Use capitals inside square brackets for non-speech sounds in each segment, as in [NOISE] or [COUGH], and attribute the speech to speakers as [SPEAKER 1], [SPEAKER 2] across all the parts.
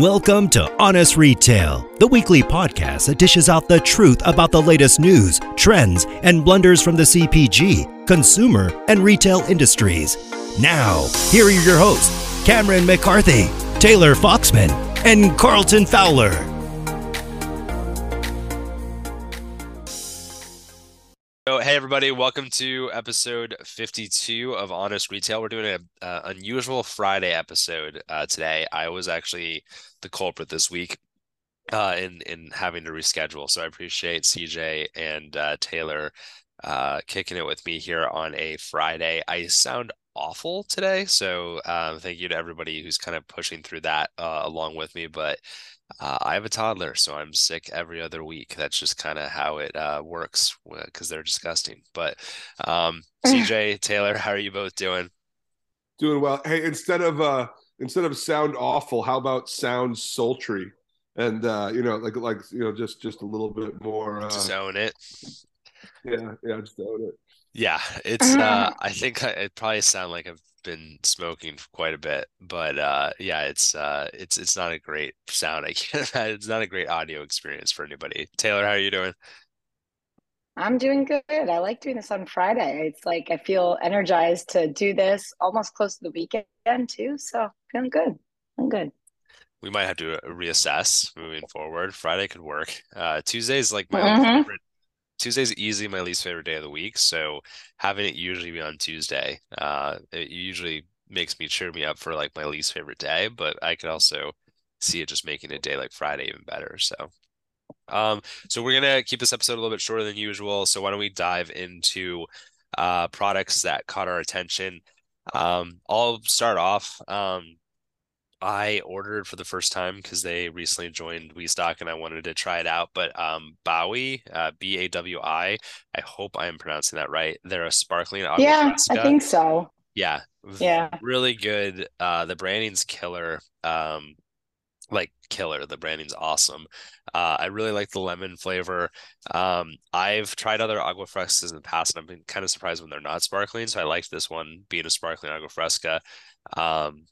[SPEAKER 1] Welcome to Honest Retail, the weekly podcast that dishes out the truth about the latest news, trends, and blunders from the CPG, consumer, and retail industries. Now, here are your hosts, Cameron McCarthy, Taylor Foxman, and Carlton Fowler.
[SPEAKER 2] Everybody, welcome to episode 52 of Honest Retail. We're doing an uh, unusual Friday episode uh, today. I was actually the culprit this week uh, in in having to reschedule, so I appreciate CJ and uh, Taylor uh, kicking it with me here on a Friday. I sound awful today, so um, thank you to everybody who's kind of pushing through that uh, along with me. But uh, I have a toddler, so I'm sick every other week. That's just kind of how it uh, works because they're disgusting. But um, [LAUGHS] CJ, Taylor, how are you both doing?
[SPEAKER 3] Doing well. Hey, instead of uh, instead of sound awful, how about sound sultry? And uh, you know, like like you know, just just a little bit more. Uh,
[SPEAKER 2] just own it.
[SPEAKER 3] Yeah, yeah, just own it.
[SPEAKER 2] Yeah, it's. uh I think it probably sound like I've been smoking quite a bit, but uh, yeah, it's uh, it's it's not a great sound. I [LAUGHS] can't. It's not a great audio experience for anybody. Taylor, how are you doing?
[SPEAKER 4] I'm doing good. I like doing this on Friday. It's like I feel energized to do this almost close to the weekend too. So feeling good. I'm good.
[SPEAKER 2] We might have to reassess moving forward. Friday could work. Uh, Tuesday is like my
[SPEAKER 4] Mhm.
[SPEAKER 2] favorite. Tuesday's easily my least favorite day of the week, so having it usually be on Tuesday, uh, it usually makes me cheer me up for like my least favorite day. But I could also see it just making a day like Friday even better. So, um, so we're gonna keep this episode a little bit shorter than usual. So why don't we dive into uh products that caught our attention? Um, I'll start off. Um, I ordered for the first time because they recently joined WeStock and I wanted to try it out. But um, Bawi, uh, B A W I, I hope I am pronouncing that right. They're a sparkling agua
[SPEAKER 4] Yeah, I think so.
[SPEAKER 2] Yeah,
[SPEAKER 4] Yeah.
[SPEAKER 2] really good. Uh, the branding's killer. Um, like killer. The branding's awesome. Uh, I really like the lemon flavor. Um, I've tried other agua frescas in the past, and I've been kind of surprised when they're not sparkling. So I liked this one being a sparkling agua fresca. Um,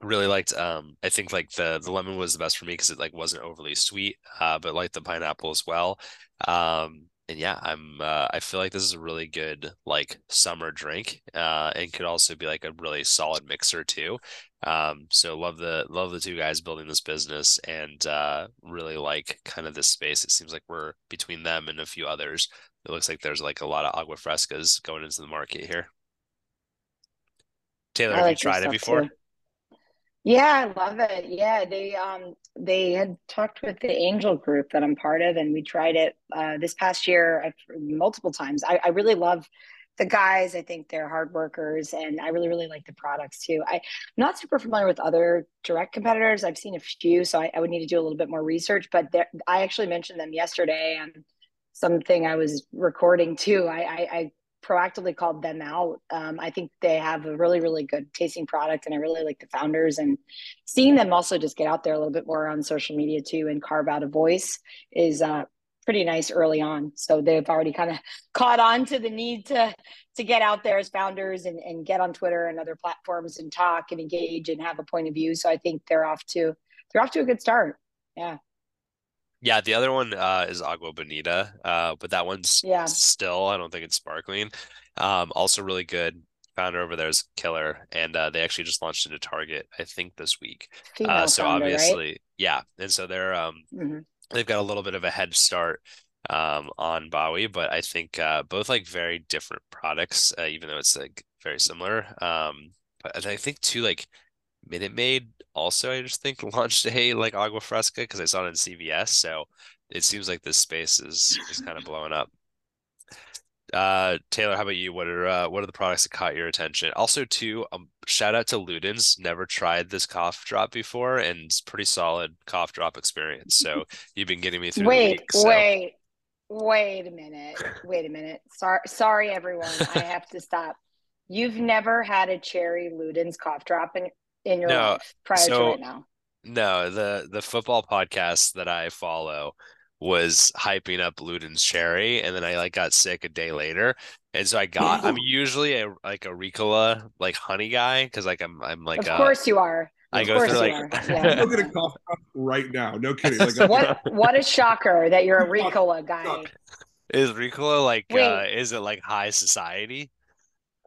[SPEAKER 2] really liked um I think like the the lemon was the best for me because it like wasn't overly sweet uh but like the pineapple as well. Um and yeah I'm uh I feel like this is a really good like summer drink uh and could also be like a really solid mixer too. Um so love the love the two guys building this business and uh really like kind of this space. It seems like we're between them and a few others. It looks like there's like a lot of agua frescas going into the market here. Taylor
[SPEAKER 4] I
[SPEAKER 2] have you
[SPEAKER 4] like
[SPEAKER 2] tried it before?
[SPEAKER 4] too. Yeah, I love it. Yeah, they um they had talked with the Angel group that I'm part of, and we tried it uh, this past year uh, multiple times. I, I really love the guys. I think they're hard workers, and I really really like the products too. I, I'm not super familiar with other direct competitors. I've seen a few, so I, I would need to do a little bit more research. But I actually mentioned them yesterday and something I was recording too. I, I, I proactively called them out. Um, I think they have a really, really good tasting product, and I really like the founders. And seeing them also just get out there a little bit more on social media too and carve out a voice is uh, pretty nice early on. So they've already kind of [LAUGHS] caught on to the need to to get out there as founders and, and get on Twitter and other platforms and talk and engage and have a point of view. So I think they're off to they're off to a good start. Yeah.
[SPEAKER 2] Yeah, the other one uh, is Agua Bonita, uh, but that one's
[SPEAKER 4] Yeah.
[SPEAKER 2] still, I don't think it's sparkling. Um, also really good. Founder over there is killer, and uh, they actually just launched into Target, I think, this week. Uh, so
[SPEAKER 4] founder, right?
[SPEAKER 2] obviously, yeah, and so they're um,
[SPEAKER 4] Mhm.
[SPEAKER 2] they've got a little bit of a head start um, on Bawi, but I think uh, both like very different products, uh, even though it's like very similar. Um, but I think too, like Minute Maid also, I just think [LAUGHS] launched a like Agua Fresca because I saw it in CVS, so it seems like this space is is kind of blowing up. Uh, Taylor, how about you? What are uh, what are the products that caught your attention? Also, too, um, shout out to Ludens. Never tried this cough drop before, and it's pretty solid cough drop experience. So [LAUGHS] you've been getting me through the
[SPEAKER 4] Wait,
[SPEAKER 2] week. So
[SPEAKER 4] wait, wait a minute. Wait a minute. Sorry, sorry, everyone. I have to stop. You've never had a cherry Luden's cough drop in, in your
[SPEAKER 2] No,
[SPEAKER 4] life prior
[SPEAKER 2] so-
[SPEAKER 4] to right now.
[SPEAKER 2] no, the the football podcast that I follow was hyping up Luden's cherry, and then I like got sick a day later, and so I got. I'm [GASPS] usually a like a Ricola like honey guy because like I'm I'm like
[SPEAKER 4] of
[SPEAKER 2] uh,
[SPEAKER 4] course you are.
[SPEAKER 2] I
[SPEAKER 4] Of
[SPEAKER 2] go
[SPEAKER 4] course
[SPEAKER 2] through
[SPEAKER 4] you
[SPEAKER 2] like
[SPEAKER 4] are, [LAUGHS] yeah.
[SPEAKER 3] Go get a cough drop right now. No kidding. Like,
[SPEAKER 4] what what a shocker that you're a [LAUGHS] Ricola guy.
[SPEAKER 2] is Ricola like
[SPEAKER 4] Wait.
[SPEAKER 2] uh is it like high society?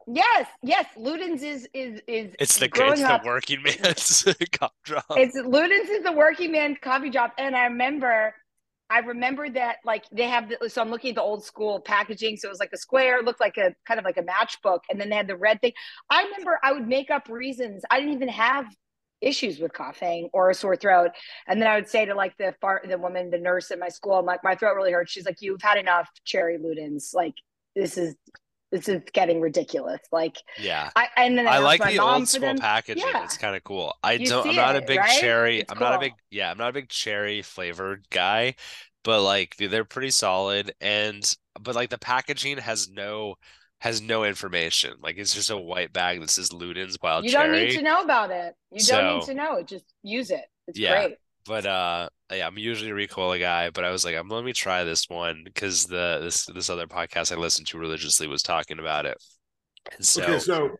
[SPEAKER 4] Yes, yes. Luden's is is is
[SPEAKER 2] It's the it's the working man's [LAUGHS] cough drop.
[SPEAKER 4] It's Luden's is the working man's coffee shop, and I remember, I remember that like they have. The, so I'm looking at the old school packaging. So it was like a square, looked like a kind of like a matchbook, and then they had the red thing. I remember I would make up reasons. I didn't even have issues with coughing or a sore throat, and then I would say to like the far the woman, the nurse at my school, I'm like, my throat really hurts. She's like, you've had enough cherry Luden's. Like this is this is getting ridiculous. Like
[SPEAKER 2] yeah.
[SPEAKER 4] I and then I,
[SPEAKER 2] I like the old school packaging.
[SPEAKER 4] Yeah.
[SPEAKER 2] It's kind of cool. I
[SPEAKER 4] You
[SPEAKER 2] don't. I'm not a big
[SPEAKER 4] right?
[SPEAKER 2] cherry.
[SPEAKER 4] It's
[SPEAKER 2] I'm not a big. Yeah, I'm not a big cherry flavored guy, but like they're pretty solid. And but like the packaging has no has no information. Like it's just a white bag that says Luden's Wild
[SPEAKER 4] You don't
[SPEAKER 2] Cherry.
[SPEAKER 4] need to know about it. You don't need to know it. Just use it. It's
[SPEAKER 2] Yeah.
[SPEAKER 4] great.
[SPEAKER 2] But uh, yeah, I'm usually a Ricola guy. But I was like, I'm let me try this one because the this this other podcast I listened to religiously was talking about it. And so,
[SPEAKER 3] okay, so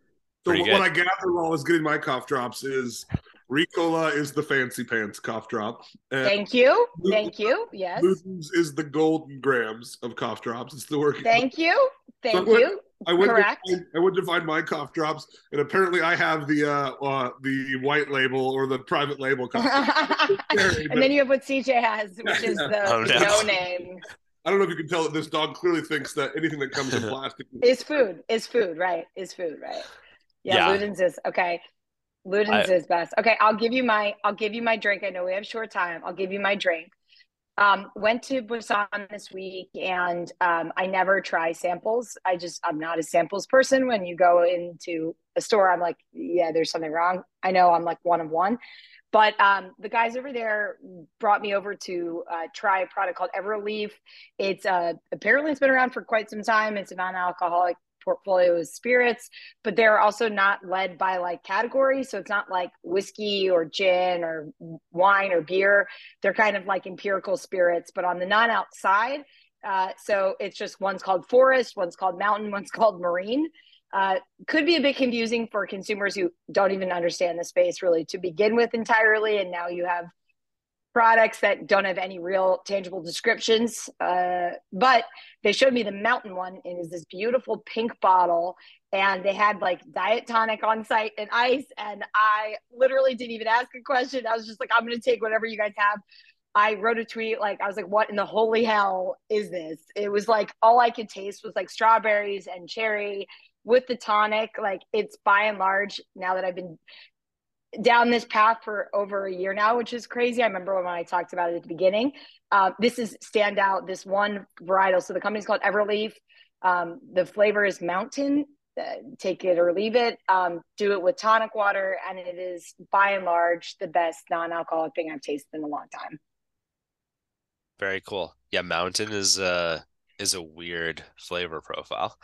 [SPEAKER 3] so what,
[SPEAKER 2] good.
[SPEAKER 3] what I gather while I was getting my cough drops is Ricola is the fancy pants cough drop. And
[SPEAKER 4] Thank you.
[SPEAKER 3] Lu-
[SPEAKER 4] Thank you. Yes.
[SPEAKER 3] Luden's is the golden grams of cough drops. It's the working.
[SPEAKER 4] Thank you. Thank
[SPEAKER 3] what-
[SPEAKER 4] you.
[SPEAKER 3] I went
[SPEAKER 4] correct.
[SPEAKER 3] To find, I went to find my cough drops, and apparently I have the uh, uh the white label or the private label cough. [LAUGHS] Cherry,
[SPEAKER 4] and then you have what CJ has, which is the
[SPEAKER 2] Oh, no.
[SPEAKER 4] no name.
[SPEAKER 3] I don't know if you can tell that this dog clearly thinks that anything that comes in [LAUGHS] plastic
[SPEAKER 4] Is food. Is food, right? Is food, right? Yeah,
[SPEAKER 2] Yeah.
[SPEAKER 4] Luden's is okay. Luden's is best. Okay, I'll give you my I'll give you my drink. I know we have short time. I'll give you my drink. Um, went to Busan this week and um, I never try samples. I just I'm not a samples person. When you go into a store, I'm like, yeah, there's something wrong. I know I'm like one of one. But um, the guys over there brought me over to uh, try a product called Everleaf. It's uh, apparently it's been around for quite some time. It's a non-alcoholic portfolio of spirits, but they're also not led by like category. So it's not like whiskey or gin or wine or beer. They're kind of like empirical spirits, but on the non outside. Uh, so it's just one's called forest, one's called mountain, [LAUGHS] one's called marine. Uh, could be a bit confusing for consumers who don't even understand the space really to begin with entirely. And now you have products that don't have any real tangible descriptions. Uh, but they showed me the mountain one and is this beautiful pink bottle. And they had like diet tonic on site and ice. And I literally didn't even ask a question. I was just like, I'm going to take whatever you guys have. I wrote a tweet like I was like, "What in the holy hell is this?" It was like all I could taste was like strawberries and cherry with the tonic. Like it's by and large now that I've been down this path for over a year now, which is crazy. I remember when I talked about it at the beginning. Uh, this is standout. This one varietal. So the company's called Everleaf. Um, the flavor is Mountain. Uh, take it or leave it. Um, do it with tonic water, and it is by and large the best non-alcoholic thing I've tasted in a long time.
[SPEAKER 2] Very cool. Yeah, Mountain is uh is a weird flavor profile.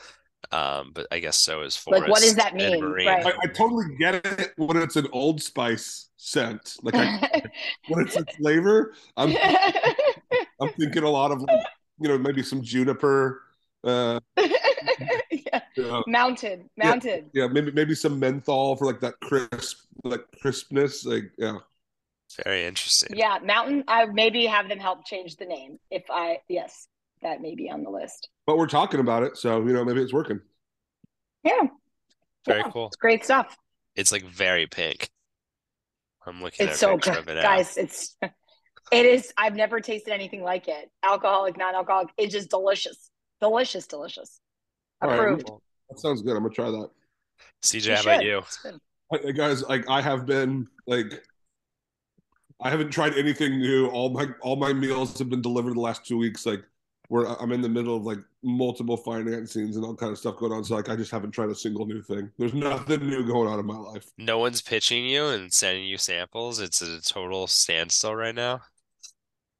[SPEAKER 2] Um, but I guess so is Forest.
[SPEAKER 4] Like, what does that mean? Right.
[SPEAKER 3] I, I totally get it when it's an Old Spice scent. Like I, [LAUGHS] when it's a flavor, I'm [LAUGHS] I'm thinking a lot of like, you know maybe some juniper. Uh, [LAUGHS]
[SPEAKER 4] yeah.
[SPEAKER 3] you know,
[SPEAKER 4] Mountain, mountain.
[SPEAKER 3] yeah, maybe maybe some menthol for like that crisp, like crispness. Like yeah,
[SPEAKER 2] Very interesting.
[SPEAKER 4] Yeah, mountain. I maybe have them help change the name. If I yes, that may be on the list.
[SPEAKER 3] but we're talking about it, so you know maybe it's working.
[SPEAKER 4] Yeah,
[SPEAKER 2] Very
[SPEAKER 4] Yeah,
[SPEAKER 2] cool.
[SPEAKER 4] It's great stuff.
[SPEAKER 2] It's like very pink. I'm looking
[SPEAKER 4] It's
[SPEAKER 2] at
[SPEAKER 4] so
[SPEAKER 2] picture
[SPEAKER 4] good,
[SPEAKER 2] of it now.
[SPEAKER 4] guys. It's it is. I've never tasted anything like it. Alcoholic, non-alcoholic. It's just delicious, delicious, delicious.
[SPEAKER 3] All right,
[SPEAKER 4] Approved.
[SPEAKER 3] That sounds good. I'm gonna try that.
[SPEAKER 2] CJ,
[SPEAKER 4] You
[SPEAKER 2] how about
[SPEAKER 4] should.
[SPEAKER 2] you?
[SPEAKER 4] It's
[SPEAKER 3] uh, guys, like I have been like I haven't tried anything new. All my all my meals have been delivered the last two weeks. Like where I'm in the middle of like multiple financings and all kind of stuff going on. So like I just haven't tried a single new thing. There's nothing new going on in my life.
[SPEAKER 2] No one's pitching you and sending you samples. It's a total standstill right now.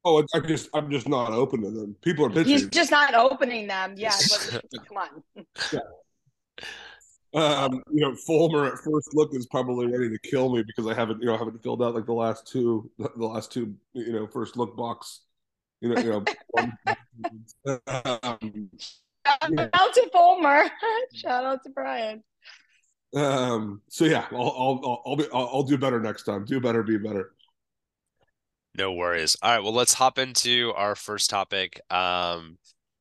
[SPEAKER 3] Oh, I just I'm just not open to them. People are pitching.
[SPEAKER 4] He's just not opening them. Yeah, [LAUGHS] but- come on.
[SPEAKER 3] Um, you know, Fulmer at first look is probably ready to kill me because I haven't, you know, I haven't filled out like the last two, the last two, you know, first look box. You know, you know. [LAUGHS] um,
[SPEAKER 4] Shout out to Fulmer. [LAUGHS] Shout out to Brian.
[SPEAKER 3] Um, so yeah, I'll I'll I'll be I'll, I'll do better next time. Do better, be better.
[SPEAKER 2] No worries. All right, well, let's hop into our first topic. Um,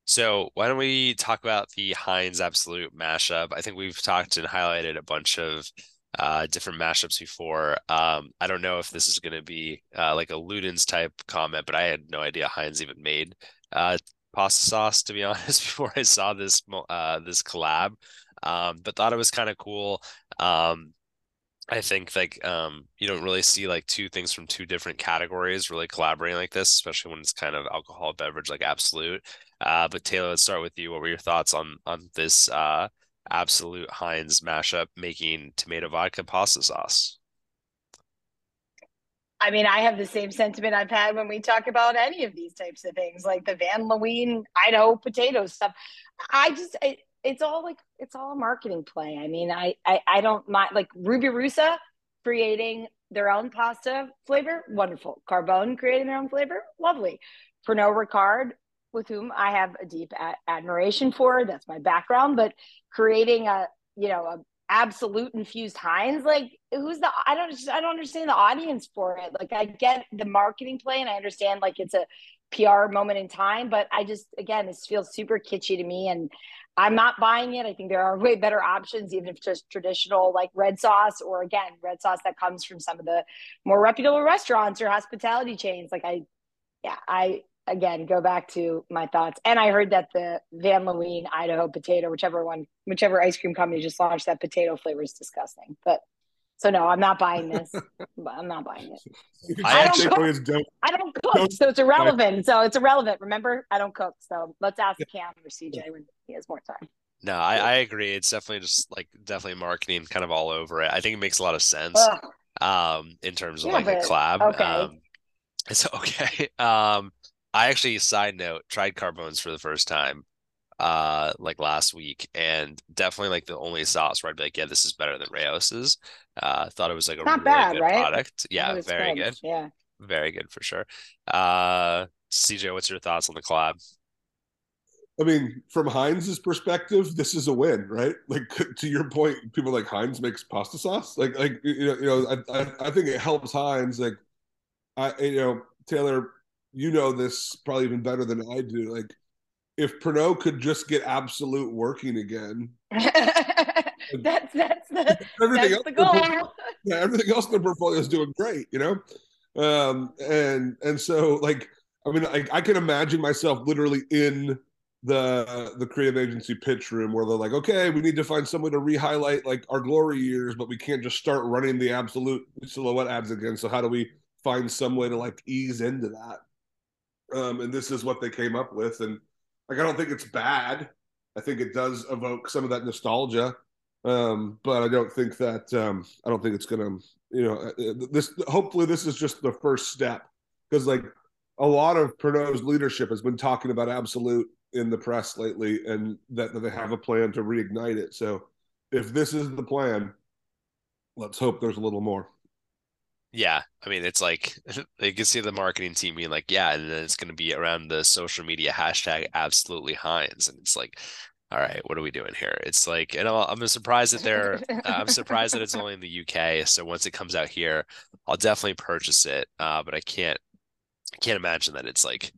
[SPEAKER 2] so why don't we talk about the Heinz Absolut mashup? I think we've talked and highlighted a bunch of uh, different mashups before. Um, I don't know if this is going to be uh, like a Luden's type comment, but I had no idea Heinz even made uh, pasta sauce to be [LAUGHS] honest before I saw this uh, this collab. Um, but thought it was kind of cool. Um, I think like um, you don't really see like two things from two different categories really collaborating like this, especially when it's kind of alcohol beverage like Absolut. Uh, but Taylor, let's start with you. What were your thoughts on on this uh, Absolut Heinz mashup making tomato vodka pasta sauce?
[SPEAKER 4] I mean, I have the same sentiment I've had when we talk about any of these types of things, like the Van Leeuwen Idaho potato stuff. I just, it, it's all like it's all a marketing play. I mean, I I, I don't mind like Rubirosa creating their own pasta flavor, wonderful. Carbone creating their own flavor, lovely. Pernod Ricard, with whom I have a deep a- admiration for, that's my background, but creating a you know a Absolut infused Heinz, like who's the I don't just I don't understand the audience for it. Like I get the marketing play and I understand like it's a PR moment in time, but I just again this feels super kitschy to me and I'm not buying it. I think there are way better options, even if just traditional like red sauce or again, red sauce that comes from some of the more reputable restaurants or hospitality chains. Like I, yeah, I again go back to my thoughts. And I heard that the Van Leeuwen Idaho potato, whichever one, whichever ice cream company just launched that potato flavor is disgusting. But so no, I'm not buying this. [LAUGHS] I'm not buying it. [LAUGHS] I, I don't cook. I don't cook, so it's irrelevant. So it's irrelevant. Remember, I don't cook. So let's ask Cam or CJ when he has more time.
[SPEAKER 2] No, I, I agree. It's definitely just like definitely marketing kind of all over it. I think it makes a lot of sense. Ugh. Um, in terms of yeah, like a collab. Okay. Um, [LAUGHS] it's okay. Um, I actually side note tried Carbone's for the first time uh like last week and definitely like the only sauce where I'd be like, yeah, this is better than Raos's. Uh thought it was like a Not really bad, good right? product. Yeah, very good. good.
[SPEAKER 4] Yeah.
[SPEAKER 2] Very good for sure. Uh CJ, what's your thoughts on the collab?
[SPEAKER 3] I mean, from Heinz's perspective, this is a win, right? Like [LAUGHS] to your point, people like Heinz makes pasta sauce. Like, like you know, you know, I, I, I think it helps Heinz. Like, I, you know, Taylor, you know this probably even better than I do. Like, if Pernod could just get Absolut working again. [LAUGHS]
[SPEAKER 4] that's that's the everything that's else the goal.
[SPEAKER 3] yeah, everything else in the portfolio is doing great, you know. Um, and and so like I mean, I, I can imagine myself literally in the the creative agency pitch room where they're like, okay, we need to find someone to re-highlight like our glory years, but we can't just start running the Absolut silhouette ads again. So how do we find some way to like ease into that? Um, and this is what they came up with, and like I don't think it's bad. I think it does evoke some of that nostalgia, um, but I don't think that um, I don't think it's gonna. You know, uh, uh, this hopefully this is just the first step because like a lot of Pernod's leadership has been talking about Absolut in the press lately, and that, that they have a plan to reignite it. So if this is the plan, let's hope there's a little more.
[SPEAKER 2] Yeah, I mean, it's like [LAUGHS] you can see the marketing team being like, yeah, and then it's going to be around the social media hashtag absolutely Heinz, and it's like, all right, what are we doing here? It's like, and I'm surprised that they're, [LAUGHS] I'm surprised that it's only in the UK. So once it comes out here, I'll definitely purchase it. Uh, but I can't, I can't imagine that it's like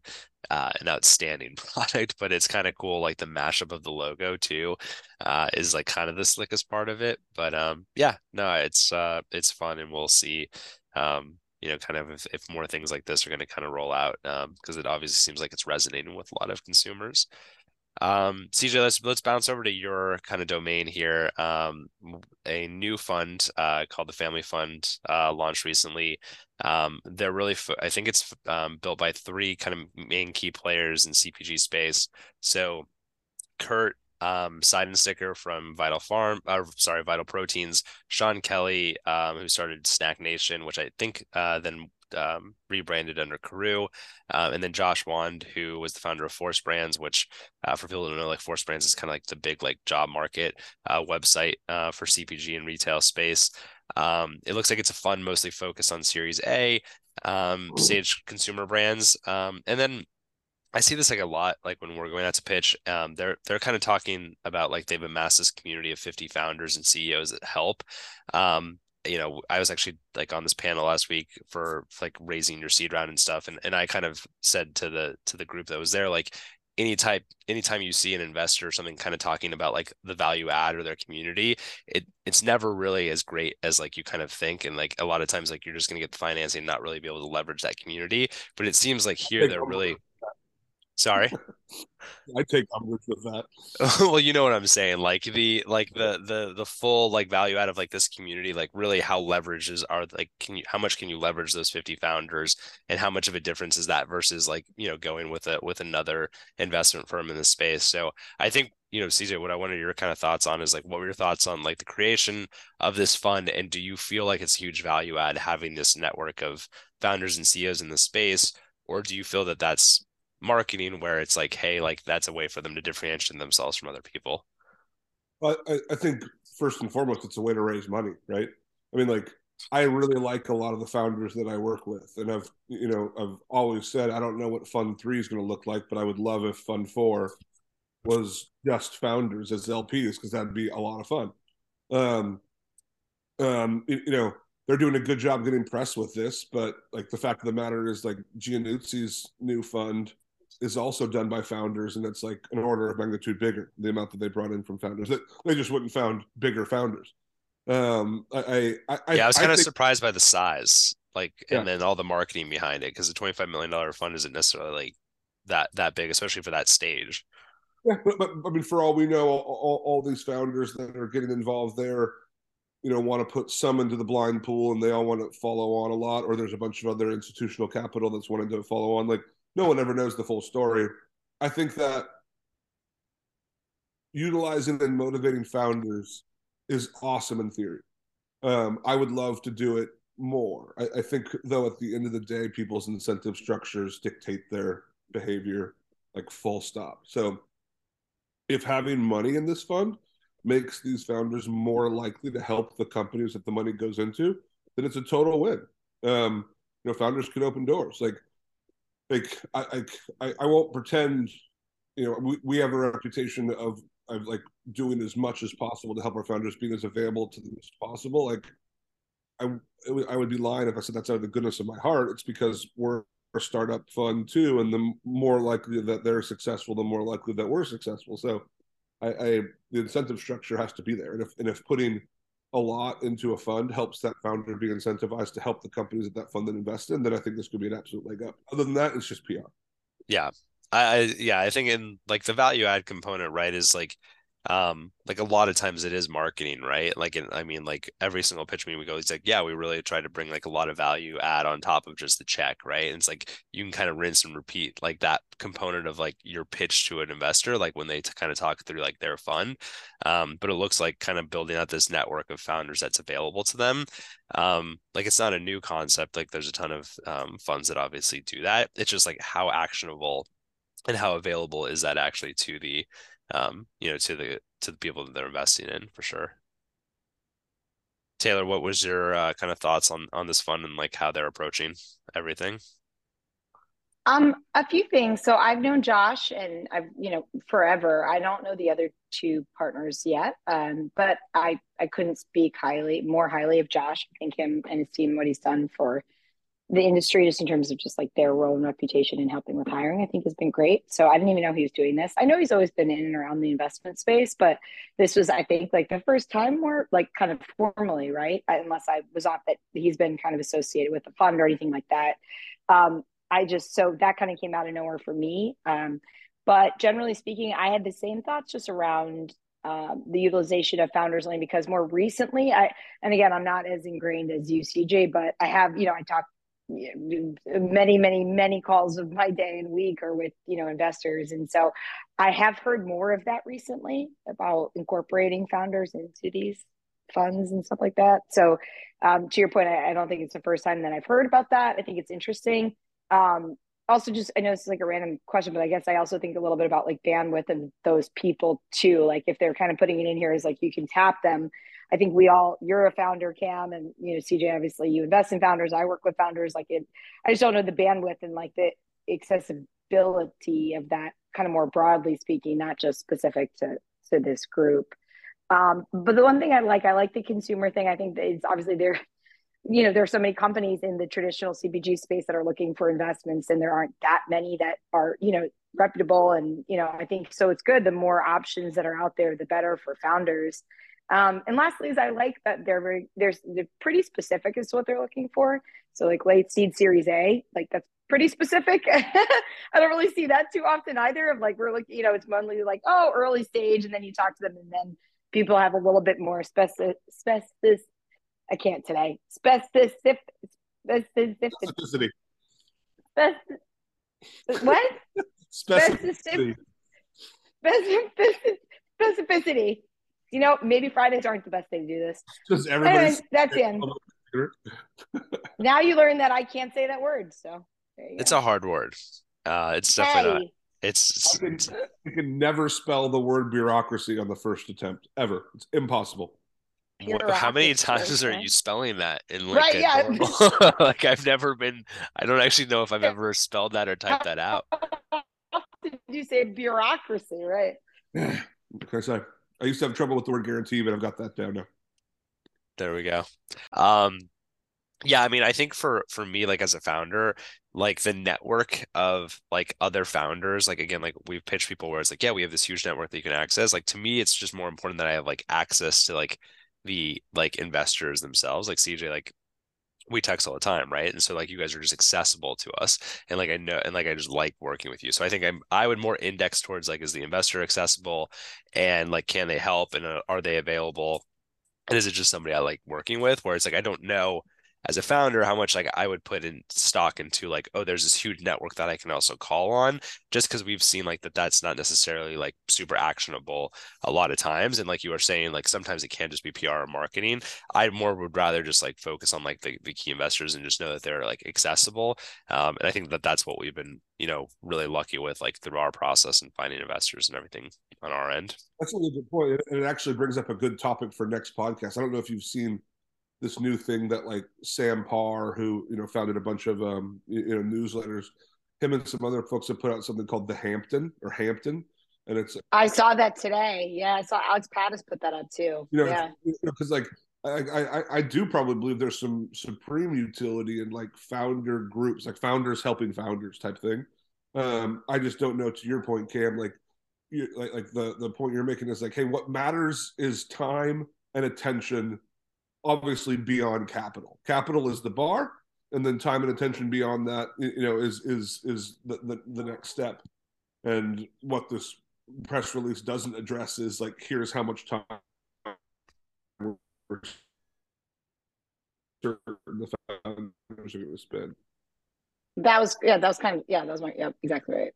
[SPEAKER 2] uh, an outstanding [LAUGHS] product, but it's kind of cool. Like the mashup of the logo too, uh, is like kind of the slickest part of it. But um, yeah, no, it's uh, it's fun, and we'll see. Um, you know, kind of if, if more things like this are going to kind of roll out, because um, it obviously seems like it's resonating with a lot of consumers. Um, CJ, let's let's bounce over to your kind of domain here. Um, a new fund uh, called the Family Fund uh, launched recently. Um, they're really, I think it's um, built by three kind of main key players in CPG space. So, Kurt um, Seidensticker from Vital Farm, uh, sorry, Vital Proteins, Sean Kelly, um, who started Snack Nation, which I think uh, then um, rebranded under Caroo, uh, and then Josh Wand, who was the founder of Force Brands, which uh, for people who don't know, like Force Brands is kind of like the big like job market uh, website uh, for CPG and retail space. Um, it looks like it's a fund mostly focused on Series A, um, stage consumer brands, um, and then I see this like a lot, like when we're going out to pitch, um, they're they're kind of talking about like they've amassed this community of 50 founders and CEOs that help. Um, you know, I was actually like on this panel last week for like raising your seed round and stuff, and and I kind of said to the to the group that was there, like any type anytime you see an investor or something kind of talking about like the value add or their community it it's never really as great as like you kind of think and like a lot of times like you're just going to get the financing not really be able to leverage that community but it seems like here they're really Sorry. [LAUGHS]
[SPEAKER 3] I take umbrage with that. [LAUGHS]
[SPEAKER 2] well, you know what I'm saying. Like the like the the the full like value out of like this community, like really how leverages are like can you how much can you leverage those 50 founders and how much of a difference is that versus like, you know, going with a with another investment firm in the space. So I think you know, CJ, what I wanted your kind of thoughts on is like, what were your thoughts on like the creation of this fund, and do you feel like it's huge value add having this network of founders and CEOs in the space, or do you feel that that's marketing where it's like, hey, like that's a way for them to differentiate themselves from other people?
[SPEAKER 3] Well, I, I think first and foremost, it's a way to raise money, right? I mean, like I really like a lot of the founders that I work with, and I've you know I've always said I don't know what Fund Three is going to look like, but I would love if Fund Four was just founders as LPs because that'd be a lot of fun. Um, um, you, you know they're doing a good job getting press with this, but like the fact of the matter is like Giannuzzi's new fund is also done by founders, and it's like an order of magnitude bigger the amount that they brought in from founders. That they just wouldn't found bigger founders. Um, I, I,
[SPEAKER 2] I yeah, I was kind of surprised by the size, like, yeah. and then all the marketing behind it, because the twenty five million dollar fund isn't necessarily like that that big, especially for that stage.
[SPEAKER 3] Yeah, but, but I mean, for all we know, all, all, all these founders that are getting involved there, you know, want to put some into the blind pool, and they all want to follow on a lot, or there's a bunch of other institutional capital that's wanting to follow on, like no one ever knows the full story. I think that utilizing and motivating founders is awesome in theory. Um, I would love to do it more. I, I, think, though, at the end of the day, people's incentive structures dictate their behavior, like full stop. So, if having money in this fund makes these founders more likely to help the companies that the money goes into, then it's a total win. Um, you know, founders could open doors. Like like I, I I won't pretend, you know, we, we have a reputation of of like doing as much as possible to help our founders being as available to them as possible. Like I I would be lying if I said that's out of the goodness of my heart. It's because we're a startup fund too, and the more likely that they're successful, the more likely that we're successful. So I, I the incentive structure has to be there, and if and if putting a lot into a fund helps that founder be incentivized to help the companies that that fund then invest in, then I think this could be an absolute leg up. Other than that, it's just PR.
[SPEAKER 2] Yeah. I, yeah, I think in like the value add component, right, is like um like a lot of times it is marketing right? Like in, i mean like every single pitch meeting we go it's like yeah we really try to bring like a lot of value add on top of just the check right? And it's like you can kind of rinse and repeat like that component of like your pitch to an investor like when they t- kind of talk through like their fund. Um but it looks like kind of building out this network of founders that's available to them. Um like it's not a new concept like there's a ton of um, funds that obviously do that. It's just like how actionable and how available is that actually to the um, you know, to the to the people that they're investing in for sure. Taylor, what was your uh, kind of thoughts on on this fund and like how they're approaching everything?
[SPEAKER 4] Um, a few things. So I've known Josh and I've, you know, forever. I don't know the other two partners yet. Um, but I I couldn't speak highly more highly of Josh. I think him and his team, what he's done for the industry just in terms of just like their role and reputation in helping with hiring i think has been great. So i didn't even know he was doing this. I know he's always been in and around the investment space but this was i think like the first time more like kind of formally right? Unless i was off that he's been kind of associated with a fund or anything like that. Um, i just so that kind of came out of nowhere for me. Um, but generally speaking i had the same thoughts just around um, the utilization of founders only because more recently i and again i'm not as ingrained as you cj but i have you know i talk many many many calls of my day and week are with you know investors. And so i have heard more of that recently about incorporating founders into these funds and stuff like that. So um, to your point I, I, don't think it's the first time that i've heard about that. I think it's interesting. Um, also just i know it's like a random question but i guess i also think a little bit about like bandwidth and those people too like if they're kind of putting it in here is like you can tap them I think we all, you're a founder, Cam, and you know, CJ, obviously you invest in founders. I work with founders. Like it, I just don't know the bandwidth and like the accessibility of that kind of more broadly speaking, not just specific to to this group. Um, but the one thing I like, I like the consumer thing. I think it's obviously there, you know, there are so many companies in the traditional CPG space that are looking for investments, and there aren't that many that are, you know, reputable. And you know, I think so. It's good. The more options that are out there, the better for founders. Um, and lastly, is I like that they're very they're, they're pretty specific as to what they're looking for. So like late seed Series A, like that's pretty specific. [LAUGHS] I don't really see that too often either. Of like we're looking, you know, it's mostly like oh early stage, and then you talk to them, and then people have a little bit more specific specific. I can't today. Specific specificity. Spec- what?
[SPEAKER 3] Specificity.
[SPEAKER 4] Specificity. Specificity. You know, maybe Fridays aren't the best day to do this.
[SPEAKER 3] Just everybody.
[SPEAKER 4] that's in. [LAUGHS] now you learn that I can't say that word. So
[SPEAKER 2] it's a hard word. Uh, it's definitely hey. not. It's,
[SPEAKER 3] I can, you can never spell the word bureaucracy on the first attempt ever. It's impossible.
[SPEAKER 2] How many times are you spelling that in like right, yeah. [LAUGHS] like I've never been I don't actually know if I've ever spelled that or typed that out.
[SPEAKER 4] Did you say bureaucracy, right?
[SPEAKER 3] Yeah. Okay, so I used to have trouble with the word guarantee, but I've got that down now.
[SPEAKER 2] There we go. Um yeah, I mean, I think for for me, like as a founder, like the network of like other founders, like again, like we've pitched people where it's like, yeah, we have this huge network that you can access. Like to me, it's just more important that I have like access to like the like investors themselves. Like CJ, like we text all the time, right? And so like you guys are just accessible to us, and like I know, and like I just like working with you. So I think I'm I would more index towards like is the investor accessible, and like can they help, and uh, are they available, and is it just somebody I like working with? Where it's like I don't know as a founder how much like I would put in stock into like oh there's this huge network that I can also call on just because we've seen like that that's not necessarily like super actionable a lot of times. And like you were saying like sometimes it can just be PR or marketing. I more would rather just like focus on like the, the key investors and just know that they're like accessible. Um, and I think that that's what we've been you know really lucky with like through our process and finding investors and everything on our end.
[SPEAKER 3] That's a really good point. And it actually brings up a good topic for next podcast. I don't know if you've seen this new thing that like Sam Parr, who you know founded a bunch of um, you know newsletters, him and some other folks have put out something called the Hampton or Hampton, and it's.
[SPEAKER 4] I saw that today. Yeah, I saw Alex Pattis put that up too.
[SPEAKER 3] You know,
[SPEAKER 4] yeah,
[SPEAKER 3] because like I, I I do probably believe there's some supreme utility in like founder groups, like founders helping founders type thing. Um, I just don't know. To your point, Cam, like you like like the the point you're making is like, hey, what matters is time and attention obviously beyond capital. Capital is the bar, and then time and attention beyond that, you know, is is is the, the, the next step. And what this press release doesn't address is like, here's how much time the founders are going to spend.
[SPEAKER 4] That was yeah, that was kind of yeah, that was my yeah, exactly right.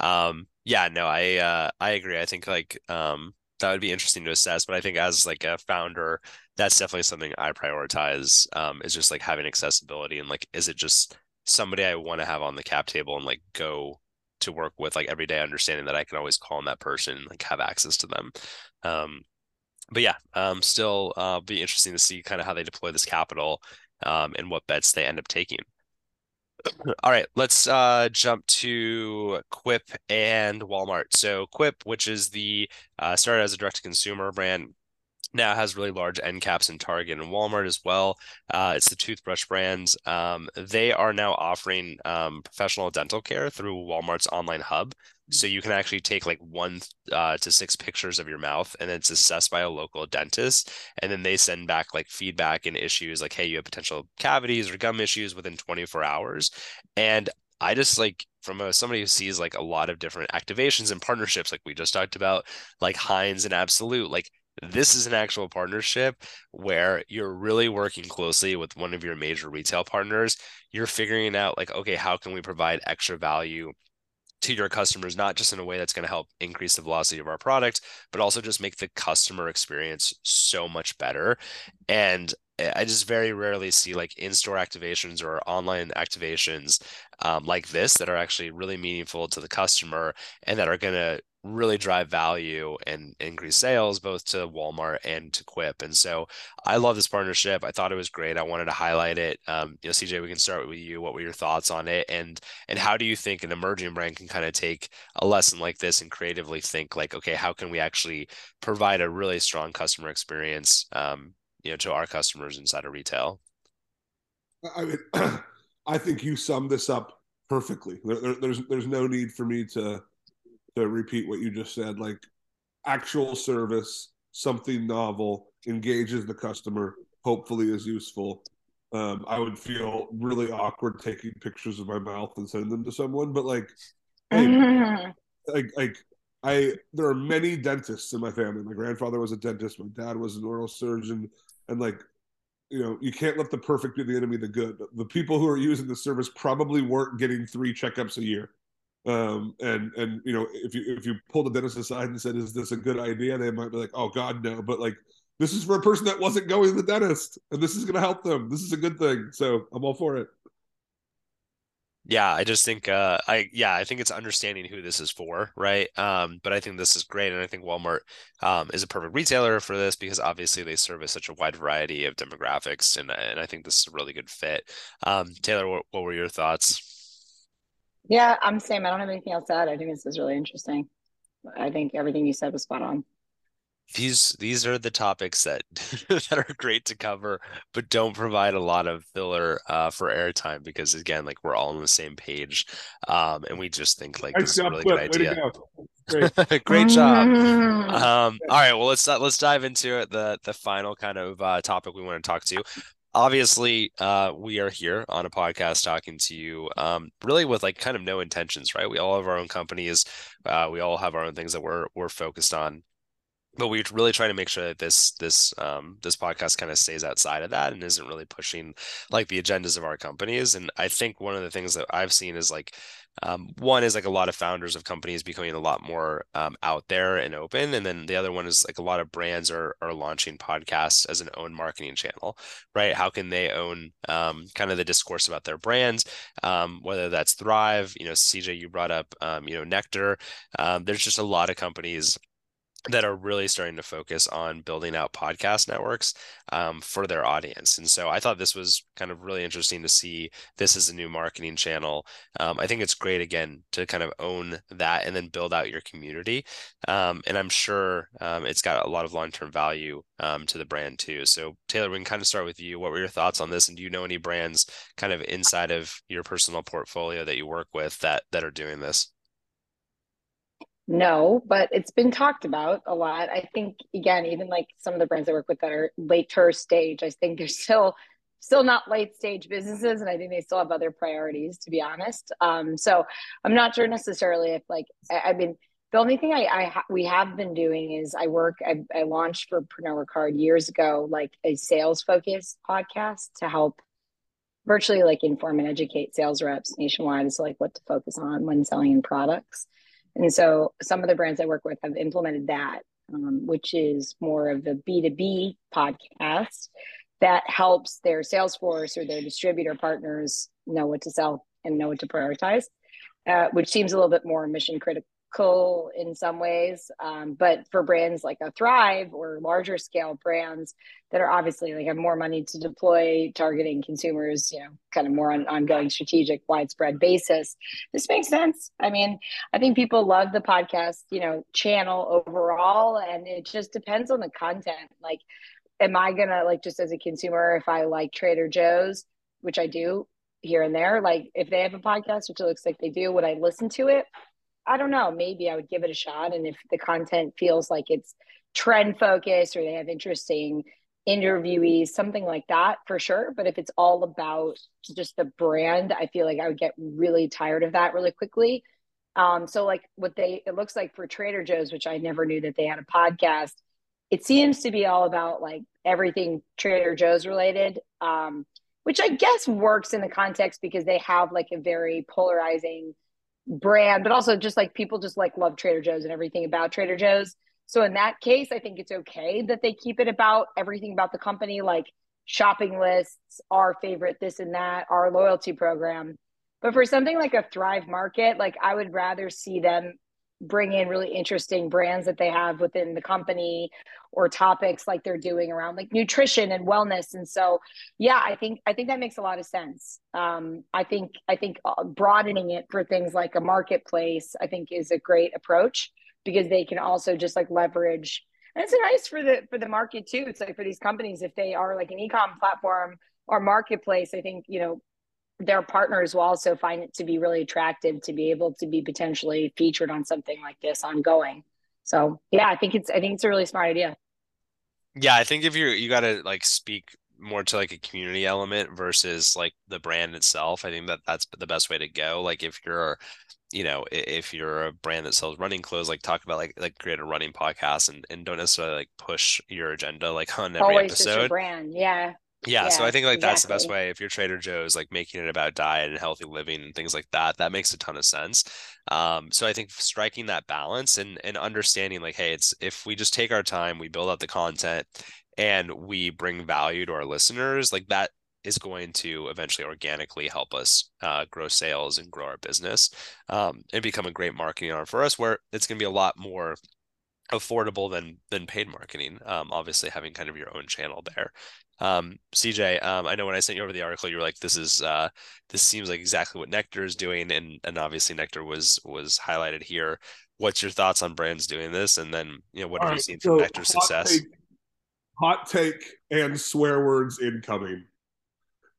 [SPEAKER 2] Um, yeah, no, I uh, I agree. I think like um, that would be interesting to assess. But I think as like a founder, that's definitely something I prioritize. Um, is just like having accessibility and like, is it just somebody I want to have on the cap table and like go to work with like every day, understanding that I can always call on that person, and like have access to them. Um, but yeah, um, still uh, be interesting to see kind of how they deploy this capital um, and what bets they end up taking. All right, let's uh, jump to Quip and Walmart. So Quip, which is the uh, started as a direct to consumer brand, now has really large end caps in Target and Walmart as well. Uh, it's the toothbrush brands. Um, they are now offering um, professional dental care through Walmart's online hub. So you can actually take like one uh, to six pictures of your mouth, and it's assessed by a local dentist, and then they send back like feedback and issues, like hey, you have potential cavities or gum issues within 24 hours. And I just like from a, somebody who sees like a lot of different activations and partnerships, like we just talked about, like Heinz and Absolut, like this is an actual partnership where you're really working closely with one of your major retail partners. You're figuring out like, okay, how can we provide extra value to your customers, not just in a way that's going to help increase the velocity of our product, but also just make the customer experience so much better. And I just very rarely see like in-store activations or online activations um, like this that are actually really meaningful to the customer and that are going to really drive value and increase sales both to Walmart and to Quip. And so I love this partnership. I thought it was great. I wanted to highlight it. Um, you know, CJ, we can start with you. What were your thoughts on it? And and how do you think an emerging brand can kind of take a lesson like this and creatively think like, okay, how can we actually provide a really strong customer experience um, you know, to our customers inside of retail?
[SPEAKER 3] I mean, [CLEARS THROAT] I think you summed this up perfectly. There, there, there's there's no need for me to to repeat what you just said. Like actual service, something novel, engages the customer, hopefully is useful. Um, I would feel really awkward taking pictures of my mouth and sending them to someone, but like, hey, [LAUGHS] like, like I, there are many dentists in my family. My grandfather was a dentist. My dad was an oral surgeon, and like, you know, you can't let the perfect be the enemy of the good. The people who are using the service probably weren't getting three checkups a year um, and and you know if you if you pull the dentist aside and said is this a good idea? they might be like oh god no. But like this is for a person that wasn't going to the dentist and this is going to help them. This is a good thing. So i'm all for it.
[SPEAKER 2] Yeah i just think uh i yeah i think it's understanding who this is for right? Um but i think this is great and i think walmart um is a perfect retailer for this because obviously they service such a wide variety of demographics and and i think this is a really good fit. Um taylor what, what were your thoughts
[SPEAKER 4] yeah, I'm the same. I don't have anything else to add. I think this is really interesting. I think everything you said was spot on.
[SPEAKER 2] These these are the topics that [LAUGHS] that are great to cover, but don't provide a lot of filler uh, for airtime because again, like we're all on the same page, um, and we just think like this is a really good idea. Great. [LAUGHS] Great job. Um, all right, well let's let's dive into it, the the final kind of uh, topic we want to talk to obviously uh, we are here on a podcast talking to you um, really with like kind of no intentions right? We all have our own companies uh, we all have our own things that we're we're focused on but we really try to make sure that this this um, this podcast kind of stays outside of that and isn't really pushing like the agendas of our companies and i think one of the things that i've seen is like um, one is like a lot of founders of companies becoming a lot more um, out there and open, and then the other one is like a lot of brands are are launching podcasts as an own marketing channel, right? How can they own um, kind of the discourse about their brands, um, whether that's Thrive, you know, CJ, you brought up, um, you know, Nectar. Um, there's just a lot of companies that are really starting to focus on building out podcast networks um, for their audience. And so I thought this was kind of really interesting to see this as a new marketing channel. Um, I think it's great, again, to kind of own that and then build out your community. Um, and I'm sure um, it's got a lot of long term value um, to the brand too. So, Taylor, we can kind of start with you. What were your thoughts on this? And do you know any brands kind of inside of your personal portfolio that you work with that that are doing this?
[SPEAKER 4] No, but it's been talked about a lot. I think again, even like some of the brands I work with that are later stage, I think they're still still not late stage businesses, and I think they still have other priorities, to be honest. Um, so I'm not sure necessarily if like I, I mean the only thing I, I we have been doing is I work I, I launched for Pernod Ricard years ago like a sales focused podcast to help virtually like inform and educate sales reps nationwide as to like what to focus on when selling products. And so some of the brands I work with have implemented that, um, which is more of a B2B podcast that helps their sales force or their distributor partners know what to sell and know what to prioritize, uh, which seems a little bit more mission critical cool in some ways. Um, but for brands like a Thrive or larger scale brands that are obviously like have more money to deploy targeting consumers, you know, kind of more on ongoing strategic widespread basis, this makes sense. I mean, I think people love the podcast, you know, channel overall, and it just depends on the content. Like, am I gonna like just as a consumer, if I like Trader Joe's, which I do here and there, like if they have a podcast, which it looks like they do, would I listen to it? I don't know, maybe I would give it a shot. And if the content feels like it's trend focused or they have interesting interviewees, something like that for sure. But if it's all about just the brand, I feel like I would get really tired of that really quickly. Um, so like what they it looks like for Trader Joe's, which I never knew that they had a podcast. It seems to be all about like everything Trader Joe's related, um, which I guess works in the context because they have like a very polarizing brand, but also just like people just like love Trader Joe's and everything about Trader Joe's. So in that case, I think it's okay that they keep it about everything about the company, like shopping lists, our favorite this and that, our loyalty program. But for something like a Thrive Market, like I would rather see them bring in really interesting brands that they have within the company or topics like they're doing around like nutrition and wellness. And so yeah i think i think that makes a lot of sense. Um, i think i think uh, broadening it for things like a marketplace i think is a great approach because they can also just like leverage and it's nice for the for the market too. It's like for these companies if they are like an e-com platform or marketplace i think you know their partners will also find it to be really attractive to be able to be potentially featured on something like this ongoing. So yeah i think it's i think it's a really smart idea.
[SPEAKER 2] Yeah i think if you're you got to like speak more to like a community element versus like the brand itself i think that that's the best way to go. Like if you're you know if you're a brand that sells running clothes like talk about like like create a running podcast and, and don't necessarily like push your agenda like on every
[SPEAKER 4] Always
[SPEAKER 2] episode.
[SPEAKER 4] brand yeah
[SPEAKER 2] yeah, so I think like that's the best way if you're Trader Joe's like making it about diet and healthy living and things like that that makes a ton of sense. Um so I think striking that balance and and understanding like hey it's if we just take our time we build out the content and we bring value to our listeners like that is going to eventually organically help us uh, grow sales and grow our business um, and become a great marketing arm for us where it's going to be a lot more affordable than than paid marketing um, obviously having kind of your own channel there um, cj um, i know when i sent you over the article you were like this is uh, this seems like exactly what nectar is doing and and obviously nectar was was highlighted here what's your thoughts on brands doing this and then you know what
[SPEAKER 3] All
[SPEAKER 2] have you
[SPEAKER 3] right,
[SPEAKER 2] seen
[SPEAKER 3] so
[SPEAKER 2] from nectar's success
[SPEAKER 3] take- hot take and swear words incoming.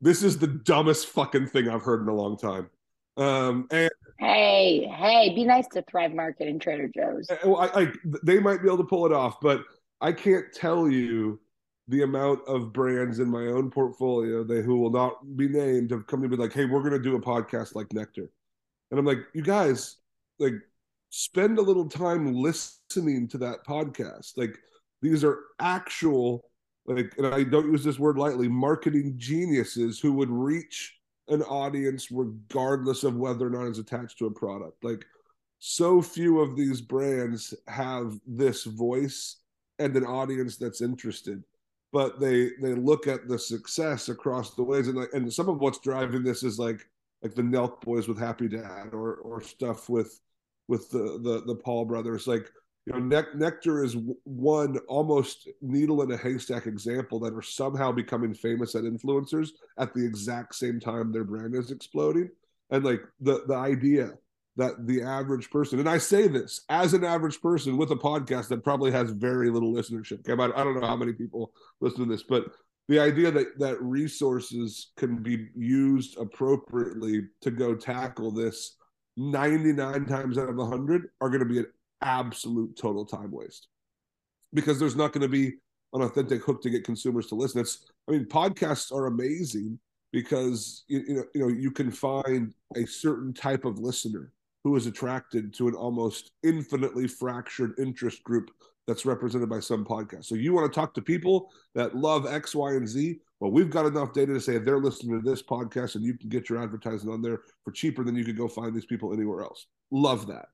[SPEAKER 3] This is the dumbest fucking thing I've heard in a long time. Um, and
[SPEAKER 4] hey hey be nice to thrive market and trader joe's
[SPEAKER 3] Uh, well, I, I they might be able to pull it off, but I can't tell you the amount of brands in my own portfolio they who will not be named have come to me like, hey, we're going to do a podcast like Nectar, and I'm like, you guys, like, spend a little time listening to that podcast. Like, these are actual like, and I don't use this word lightly, marketing geniuses who would reach an audience regardless of whether or not it's attached to a product. Like so few of these brands have this voice and an audience that's interested but they they look at the success across the ways and like and some of what's driving this is like like the Nelk boys with Happy Dad or or stuff with with the the the Paul brothers like you know ne- Nectar is one almost needle in a haystack example that are somehow becoming famous at influencers at the exact same time their brand is exploding and like the the idea that the average person, and I say this as an average person with a podcast that probably has very little listenership. Okay, I don't know how many people listen to this, but the idea that that resources can be used appropriately to go tackle this 99 times out of 100 are going to be absolute total time waste because there's not going to be an authentic hook to get consumers to listen. It's, I mean, podcasts are amazing because you, you know you know you can find a certain type of listener who is attracted to an almost infinitely fractured interest group that's represented by some podcast. So you want to talk to people that love X, Y, and Z. Well, we've got enough data to say they're listening to this podcast and you can get your advertising on there for cheaper than you could go find these people anywhere else. Love that.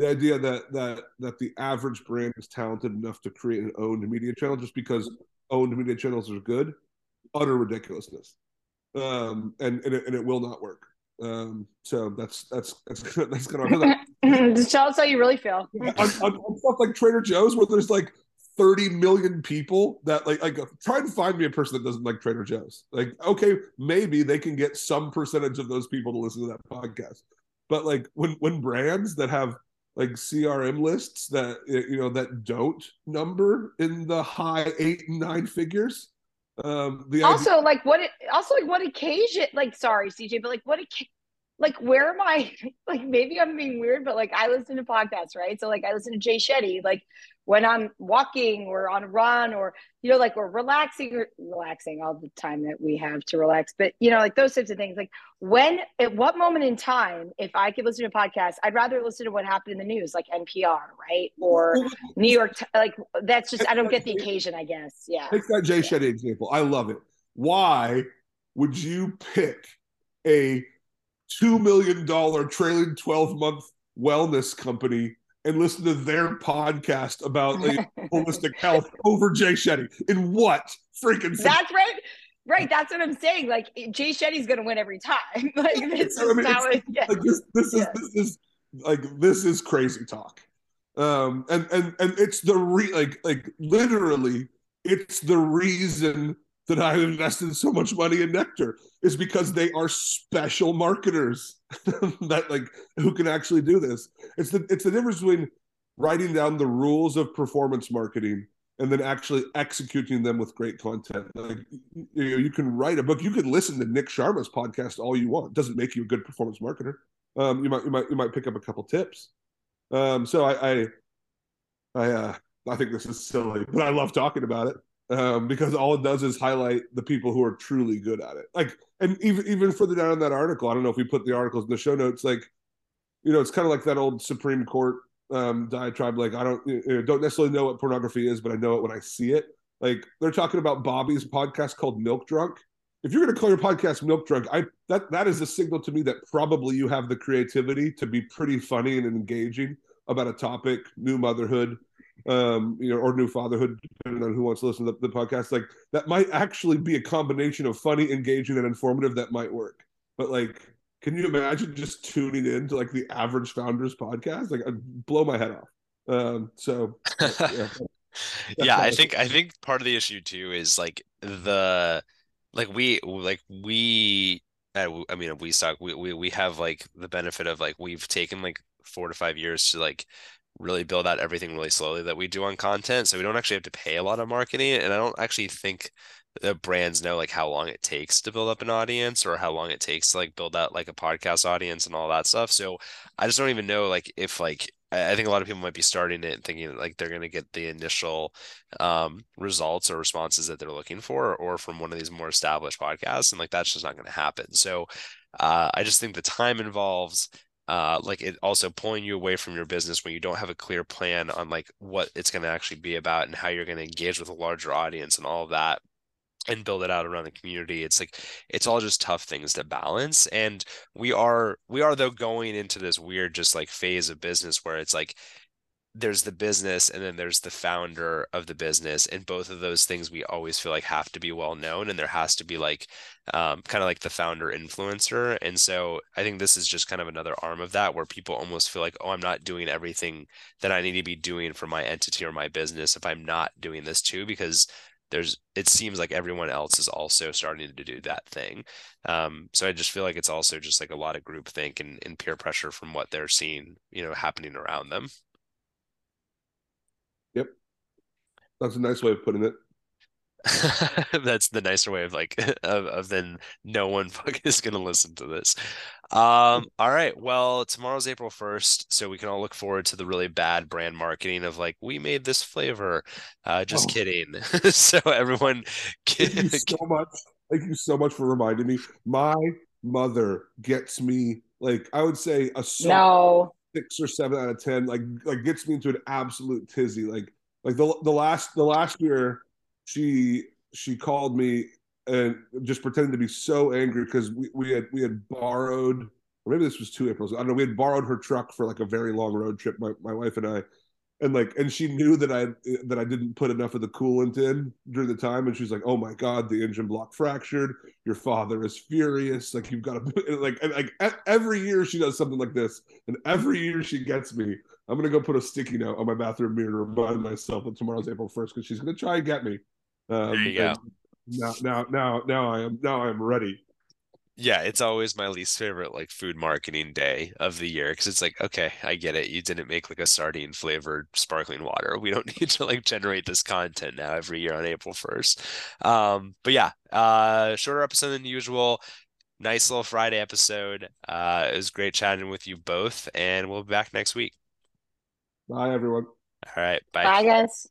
[SPEAKER 3] The idea that that that the average brand is talented enough to create an owned media channel just because owned media channels are good, utter ridiculousness. Um, and and it, and it will not work. Um, so that's that's that's that's gonna
[SPEAKER 4] just [LAUGHS] tell us how you really feel. [LAUGHS]
[SPEAKER 3] on, on, on stuff like Trader Joe's where there's like 30 million people that like like try and find me a person that doesn't like Trader Joe's. Like, okay, maybe they can get some percentage of those people to listen to that podcast. But like when when brands that have like CRM lists that you know that don't number in the high eight and nine figures. Um, the
[SPEAKER 4] also idea- like what it, also like what occasion like sorry CJ, but like what like where am I [LAUGHS] like maybe I'm being weird, but like I listen to podcasts, right? So like I listen to Jay Shetty, like when I'm walking or on a run or you know, like we're relaxing or relaxing all the time that we have to relax. But you know, like those types of things. Like when at what moment in time, if I could listen to a podcast, I'd rather listen to what happened in the news, like NPR, right? Or New York like that's just I don't get the occasion, I guess. Yeah.
[SPEAKER 3] Take that Jay Shetty example. I love it. Why would you pick a two million dollar trailing twelve month wellness company and listen to their podcast about like, [LAUGHS] holistic health over Jay Shetty. In what freaking?
[SPEAKER 4] That's right. Right, that's what I'm saying. Like Jay Shetty's going to win every time. [LAUGHS] like this is
[SPEAKER 3] I mean,
[SPEAKER 4] how it, yeah.
[SPEAKER 3] like this, this is this is like this is crazy talk. Um, and and and it's the re like like literally, it's the reason that I've invested so much money in Nectar is because they are special marketers [LAUGHS] that like who can actually do this. It's the it's the difference between writing down the rules of performance marketing and then actually executing them with great content. Like you know, you can write a book, you can listen to Nik Sharma's podcast all you want. It doesn't make you a good performance marketer. Um, you might you might you might pick up a couple tips. Um, so I I I, uh, I think this is silly, but I love talking about it um, because all it does is highlight the people who are truly good at it. Like, and even even further down in that article, I don't know if we put the articles in the show notes. Like, you know, it's kind of like that old Supreme Court um, diatribe. Like, I don't you know, don't necessarily know what pornography is, but I know it when I see it. Like, they're talking about Bobbie's podcast called Milk Drunk. If you're going to call your podcast Milk Drunk, I that that is a signal to me that probably you have the creativity to be pretty funny and engaging about a topic, new motherhood, um, you know, or new fatherhood, depending on who wants to listen to the, the, podcast. Like that might actually be a combination of funny, engaging, and informative that might work. But like, can you imagine just tuning in to like the average founders podcast? Like, I'd blow my head off. Um, so [LAUGHS]
[SPEAKER 2] yeah, yeah I think I think part of the issue too is like the like we like we I mean we suck we, we we have like the benefit of like we've taken like four to five years to like really build out everything really slowly that we do on content. So we don't actually have to pay a lot of marketing. And I don't actually think the brands know like how long it takes to build up an audience or how long it takes to like build out like a podcast audience and all that stuff. So I just don't even know like if like I think a lot of people might be starting it and thinking like they're going to get the initial um, results or responses that they're looking for, or from one of these more established podcasts, and like that's just not going to happen. So uh, I just think the time involves uh, like it also pulling you away from your business when you don't have a clear plan on like what it's going to actually be about and how you're going to engage with a larger audience and all of that and build it out around the community. It's like it's all just tough things to balance. And we are we are though going into this weird just like phase of business where it's like there's the business and then there's the founder of the business and both of those things we always feel like have to be well known and there has to be like um, kind of like the founder influencer and so i think this is just kind of another arm of that where people almost feel like oh i'm not doing everything that i need to be doing for my entity or my business if i'm not doing this too because there's it seems like everyone else is also starting to do that thing um, so i just feel like it's also just like a lot of group think and, and peer pressure from what they're seeing you know happening around them
[SPEAKER 3] That's a nice way of putting it. [LAUGHS]
[SPEAKER 2] That's the nicer way of like [LAUGHS] of, of then no one [LAUGHS] is gonna listen to this. Um, all right. Well, tomorrow's April 1st, so we can all look forward to the really bad brand marketing of like we made this flavor. Uh just oh. kidding. so everyone
[SPEAKER 3] can... Thank you so much. Thank you so much for reminding me. My mother gets me like I would say a
[SPEAKER 4] no
[SPEAKER 3] six or seven out of ten, like like gets me into an absolute tizzy. Like like the the last the last year, she she called me and just pretending to be so angry because we, we had we had borrowed or maybe this was two Aprils. I don't know. We had borrowed her truck for like a very long road trip, my, my wife and I, and like and she knew that i that i didn't put enough of the coolant in during the time and she's like oh my god the engine block fractured your father is furious like you've got to [LAUGHS] like and like every year she does something like this and every year she gets me i'm gonna go put a sticky note on my bathroom mirror to remind myself that tomorrow's april 1st because she's gonna try and get me
[SPEAKER 2] um, there you go
[SPEAKER 3] now now now now i am now i'm ready
[SPEAKER 2] yeah, it's always my least favorite like food marketing day of the year because it's like, okay, I get it. You didn't make like a sardine flavored sparkling water. We don't [LAUGHS] need to like generate this content now every year on April 1st. Um, but yeah, uh shorter episode than usual. Nice little Friday episode. Uh it was great chatting with you both, and we'll be back next week.
[SPEAKER 3] Bye everyone.
[SPEAKER 2] All right. Bye.
[SPEAKER 4] Bye guys.